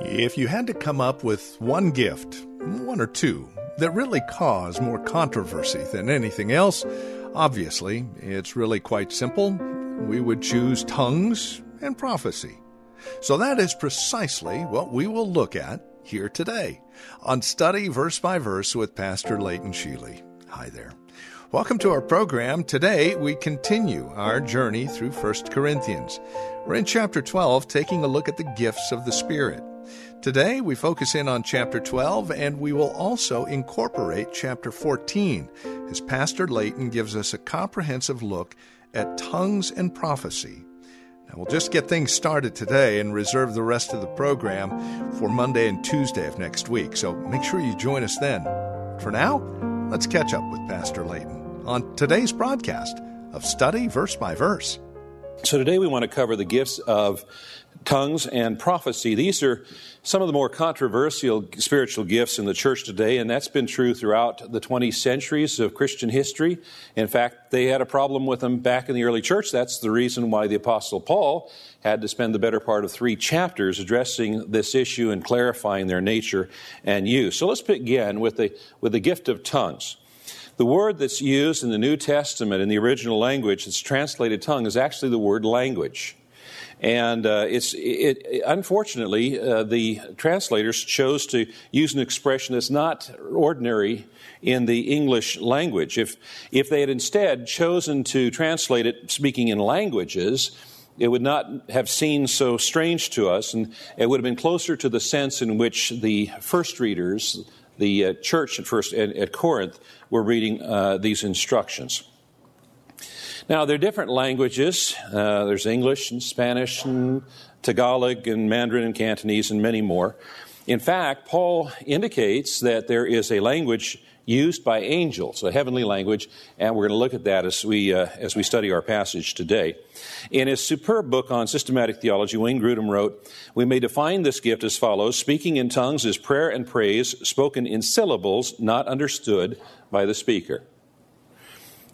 If you had to come up with one gift, one or two, that really cause more controversy than anything else, obviously, it's really quite simple. We would choose tongues and prophecy. So that is precisely what we will look at here today on Study Verse by Verse with Pastor Leighton Sheely. Hi there. Welcome to our program. Today we continue our journey through 1 Corinthians. We're in chapter 12 taking a look at the gifts of the Spirit. Today we focus in on chapter 12 and we will also incorporate chapter 14 as Pastor Layton gives us a comprehensive look at tongues and prophecy. Now we'll just get things started today and reserve the rest of the program for Monday and Tuesday of next week. So make sure you join us then. For now, let's catch up with Pastor Layton on today's broadcast of Study Verse by Verse. So today we want to cover the gifts of tongues and prophecy. These are some of the more controversial spiritual gifts in the church today, and that's been true throughout the 20 centuries of Christian history. In fact, they had a problem with them back in the early church. That's the reason why the Apostle Paul had to spend the better part of three chapters addressing this issue and clarifying their nature and use. So let's begin with the, with the gift of tongues. The word that's used in the New Testament in the original language that's translated tongue is actually the word language. And uh, it's it, unfortunately uh, the translators chose to use an expression that's not ordinary in the English language. If if they had instead chosen to translate it speaking in languages, it would not have seemed so strange to us, and it would have been closer to the sense in which the first readers, the uh, church at first at, at Corinth, were reading uh, these instructions. Now, there are different languages. Uh, there's English and Spanish and Tagalog and Mandarin and Cantonese and many more. In fact, Paul indicates that there is a language used by angels, a heavenly language, and we're going to look at that as we, uh, as we study our passage today. In his superb book on systematic theology, Wayne Grudem wrote, We may define this gift as follows Speaking in tongues is prayer and praise spoken in syllables not understood by the speaker.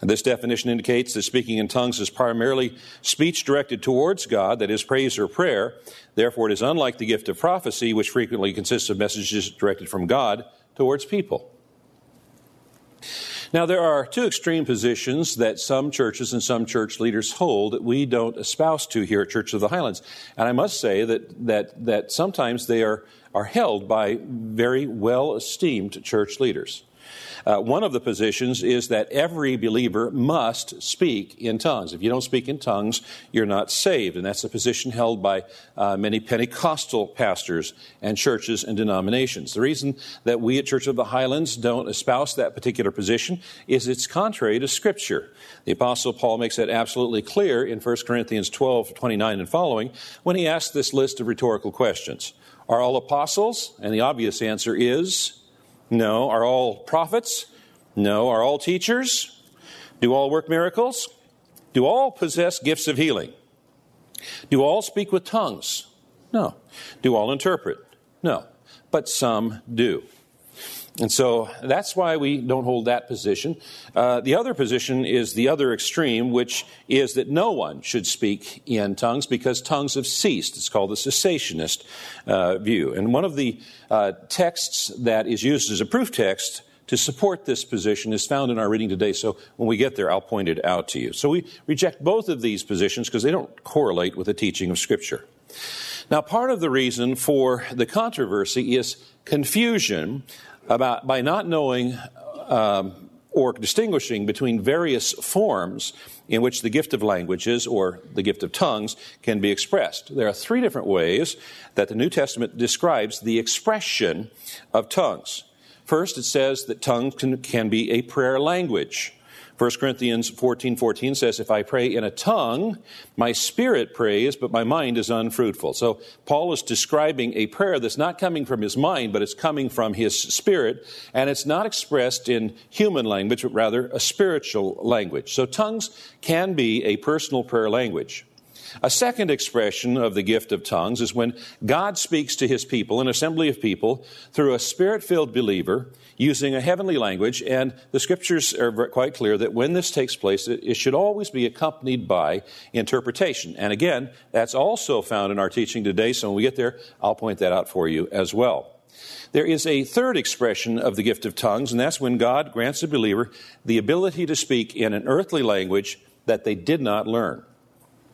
This definition indicates that speaking in tongues is primarily speech directed towards God, that is, praise or prayer. Therefore, it is unlike the gift of prophecy, which frequently consists of messages directed from God towards people. Now, there are two extreme positions that some churches and some church leaders hold that we don't espouse to here at Church of the Highlands. And I must say that, that, that sometimes they are, are held by very well esteemed church leaders. Uh, one of the positions is that every believer must speak in tongues. If you don't speak in tongues, you're not saved. And that's a position held by uh, many Pentecostal pastors and churches and denominations. The reason that we at Church of the Highlands don't espouse that particular position is it's contrary to Scripture. The Apostle Paul makes that absolutely clear in 1 Corinthians 12, 29 and following when he asks this list of rhetorical questions. Are all apostles? And the obvious answer is no. Are all prophets? No. Are all teachers? Do all work miracles? Do all possess gifts of healing? Do all speak with tongues? No. Do all interpret? No. But some do. And so that's why we don't hold that position. Uh, the other position is the other extreme, which is that no one should speak in tongues because tongues have ceased. It's called the cessationist uh, view. And one of the uh, texts that is used as a proof text to support this position is found in our reading today. So when we get there, I'll point it out to you. So we reject both of these positions because they don't correlate with the teaching of Scripture. Now, part of the reason for the controversy is confusion about by not knowing um, or distinguishing between various forms in which the gift of languages or the gift of tongues can be expressed. There are three different ways that the New Testament describes the expression of tongues. First, it says that tongues can, can be a prayer language. 1 Corinthians 14 14 says, If I pray in a tongue, my spirit prays, but my mind is unfruitful. So Paul is describing a prayer that's not coming from his mind, but it's coming from his spirit, and it's not expressed in human language, but rather a spiritual language. So tongues can be a personal prayer language. A second expression of the gift of tongues is when God speaks to his people, an assembly of people, through a spirit filled believer using a heavenly language. And the scriptures are quite clear that when this takes place, it should always be accompanied by interpretation. And again, that's also found in our teaching today. So when we get there, I'll point that out for you as well. There is a third expression of the gift of tongues, and that's when God grants a believer the ability to speak in an earthly language that they did not learn.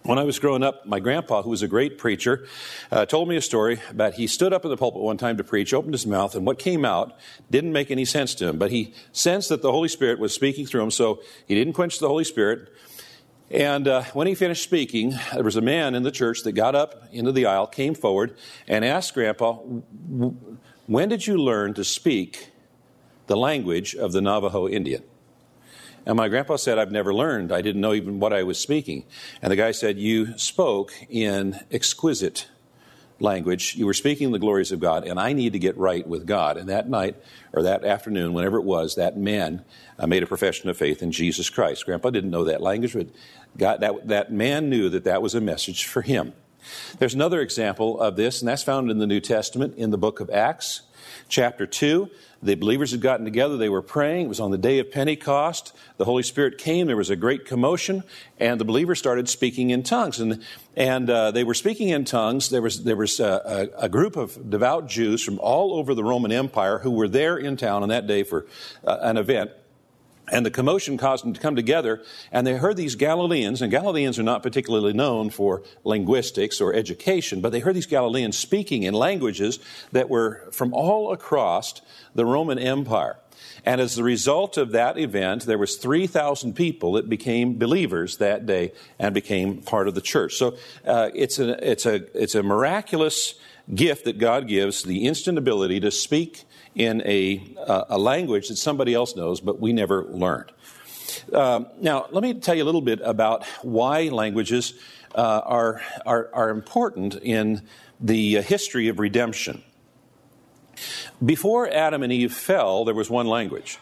When I was growing up, my grandpa, who was a great preacher, uh, told me a story about he stood up in the pulpit one time to preach, opened his mouth, and what came out didn't make any sense to him. But he sensed that the Holy Spirit was speaking through him, so he didn't quench the Holy Spirit. And uh, when he finished speaking, there was a man in the church that got up into the aisle, came forward, and asked Grandpa, When did you learn to speak the language of the Navajo Indian? And my grandpa said, I've never learned. I didn't know even what I was speaking. And the guy said, You spoke in exquisite language. You were speaking the glories of God, and I need to get right with God. And that night, or that afternoon, whenever it was, that man uh, made a profession of faith in Jesus Christ. Grandpa didn't know that language, but God, that, that man knew that that was a message for him. There's another example of this, and that's found in the New Testament in the book of Acts, chapter 2. The believers had gotten together. They were praying. It was on the day of Pentecost. The Holy Spirit came. There was a great commotion, and the believers started speaking in tongues. And, and uh, they were speaking in tongues. There was, there was a, a, a, group of devout Jews from all over the Roman Empire who were there in town on that day for uh, an event. And the commotion caused them to come together, and they heard these Galileans, and Galileans are not particularly known for linguistics or education, but they heard these Galileans speaking in languages that were from all across the Roman Empire. And as a result of that event, there was 3,000 people that became believers that day and became part of the church. So uh, it's, a, it's, a, it's a miraculous gift that God gives, the instant ability to speak in a, uh, a language that somebody else knows, but we never learned. Um, now, let me tell you a little bit about why languages uh, are, are, are important in the history of redemption. Before Adam and Eve fell, there was one language.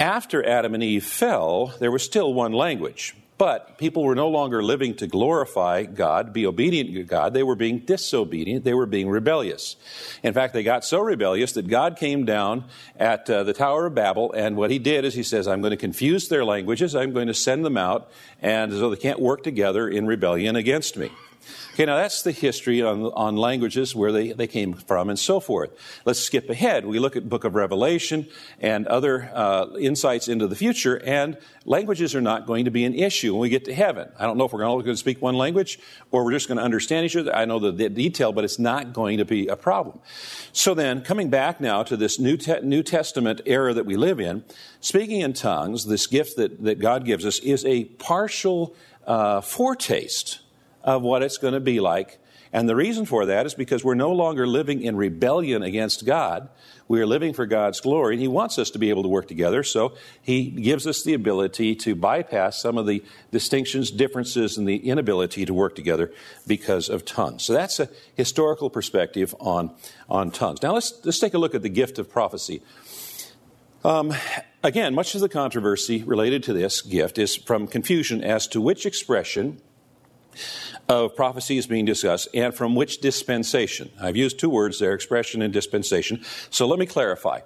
After Adam and Eve fell, there was still one language. But people were no longer living to glorify God, be obedient to God. They were being disobedient. They were being rebellious. In fact, they got so rebellious that God came down at uh, the Tower of Babel, and what he did is he says, I'm going to confuse their languages. I'm going to send them out, and so they can't work together in rebellion against me. Okay, now that's the history on, on languages, where they, they came from, and so forth. Let's skip ahead. We look at book of Revelation and other uh, insights into the future, and languages are not going to be an issue when we get to heaven. I don't know if we're all going to speak one language or we're just going to understand each other. I know the, the detail, but it's not going to be a problem. So then, coming back now to this New, Te- New Testament era that we live in, speaking in tongues, this gift that, that God gives us, is a partial uh, foretaste of what it's going to be like. And the reason for that is because we're no longer living in rebellion against God. We are living for God's glory, and He wants us to be able to work together. So He gives us the ability to bypass some of the distinctions, differences, and the inability to work together because of tongues. So that's a historical perspective on, on tongues. Now let's, let's take a look at the gift of prophecy. Um, again, much of the controversy related to this gift is from confusion as to which expression of prophecy is being discussed and from which dispensation. I've used two words there, expression and dispensation. So let me clarify.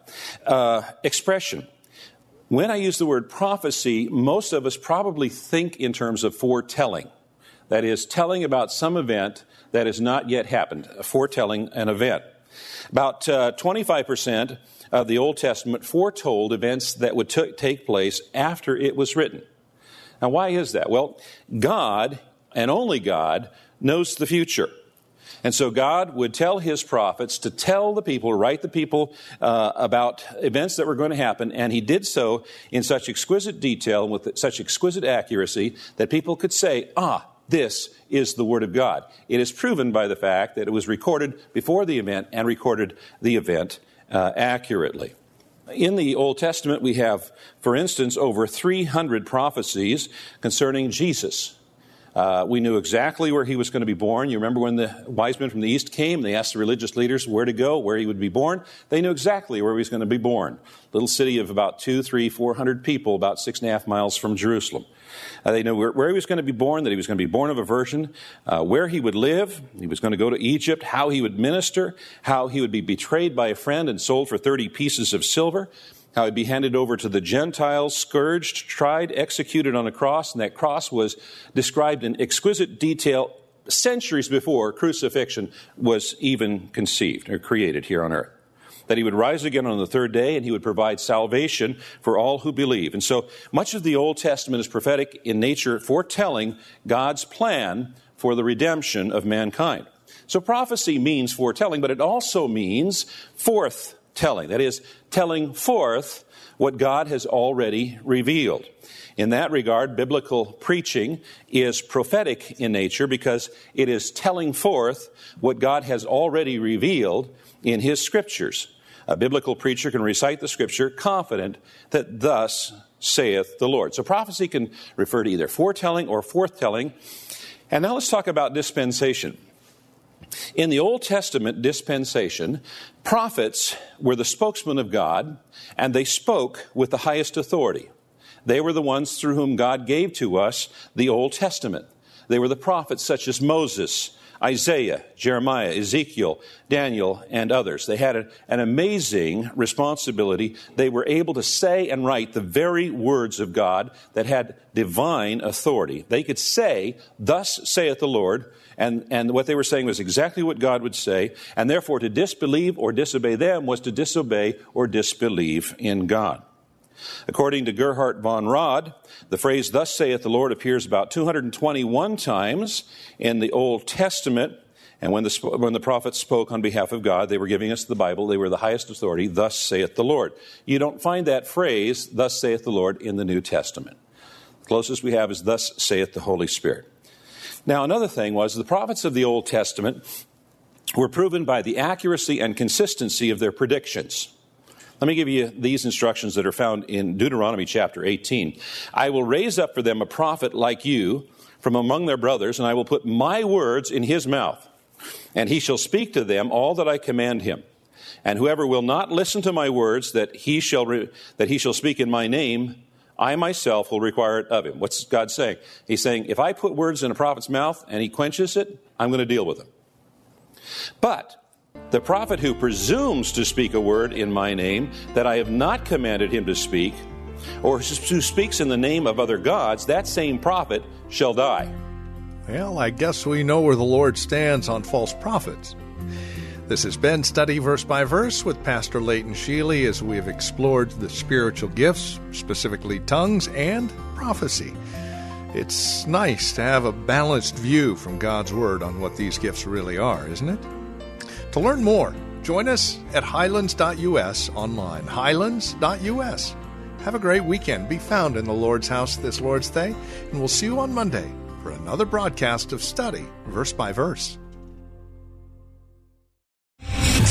Uh, expression. When I use the word prophecy, most of us probably think in terms of foretelling. That is, telling about some event that has not yet happened, foretelling an event. About uh, 25% of the Old Testament foretold events that would t- take place after it was written. Now, why is that? Well, God and only God knows the future. And so God would tell his prophets to tell the people, write the people uh, about events that were going to happen, and he did so in such exquisite detail and with such exquisite accuracy that people could say, ah, this is the Word of God. It is proven by the fact that it was recorded before the event and recorded the event uh, accurately. in the Old Testament, we have, for instance, over 300 prophecies concerning Jesus. Uh, we knew exactly where he was going to be born. You remember when the wise men from the east came, they asked the religious leaders where to go, where he would be born. They knew exactly where he was going to be born. Little city of about two, three, four hundred people, about six and a half miles from Jerusalem. Uh, they knew where, where, he was going to be born, that he was going to be born of a virgin, uh, where he would live. He was going to go to Egypt, how he would minister, how he would be betrayed by a friend and sold for 30 pieces of silver how he'd be handed over to the Gentiles, scourged, tried, executed on a cross, and that cross was described in exquisite detail centuries before crucifixion was even conceived or created here on earth. That he would rise again on the third day and he would provide salvation for all who believe. And so much of the Old Testament is prophetic in nature, foretelling God's plan for the redemption of mankind. So prophecy means foretelling, but it also means forth telling. That is, telling forth what God has already revealed. In that regard, biblical preaching is prophetic in nature because it is telling forth what God has already revealed in His scriptures. A biblical preacher can recite the scripture confident that thus saith the Lord. So prophecy can refer to either foretelling or forthtelling. And now let's talk about dispensation. In the Old Testament dispensation, prophets were the spokesmen of God, and they spoke with the highest authority. They were the ones through whom God gave to us the Old Testament. They were the prophets such as Moses, Isaiah, Jeremiah, Ezekiel, Daniel, and others. They had a, an amazing responsibility. They were able to say and write the very words of God that had divine authority. They could say, Thus saith the Lord, and, and what they were saying was exactly what God would say, and therefore to disbelieve or disobey them was to disobey or disbelieve in God. According to Gerhard von Rad, the phrase, Thus saith the Lord, appears about 221 times in the Old Testament. And when the, when the prophets spoke on behalf of God, they were giving us the Bible. They were the highest authority. Thus saith the Lord. You don't find that phrase, Thus saith the Lord, in the New Testament. The closest we have is, Thus saith the Holy Spirit. Now, another thing was the prophets of the Old Testament were proven by the accuracy and consistency of their predictions. Let me give you these instructions that are found in Deuteronomy chapter 18. I will raise up for them a prophet like you from among their brothers, and I will put my words in his mouth, and he shall speak to them all that I command him. And whoever will not listen to my words that he shall re- that he shall speak in my name, I myself will require it of him. What's God saying? He's saying, if I put words in a prophet's mouth and he quenches it, I'm going to deal with him. But the prophet who presumes to speak a word in my name that I have not commanded him to speak, or who speaks in the name of other gods, that same prophet shall die. Well, I guess we know where the Lord stands on false prophets. This has been Study Verse by Verse with Pastor Leighton Sheely as we have explored the spiritual gifts, specifically tongues and prophecy. It's nice to have a balanced view from God's Word on what these gifts really are, isn't it? To learn more, join us at highlands.us online. Highlands.us. Have a great weekend. Be found in the Lord's house this Lord's Day, and we'll see you on Monday for another broadcast of Study Verse by Verse.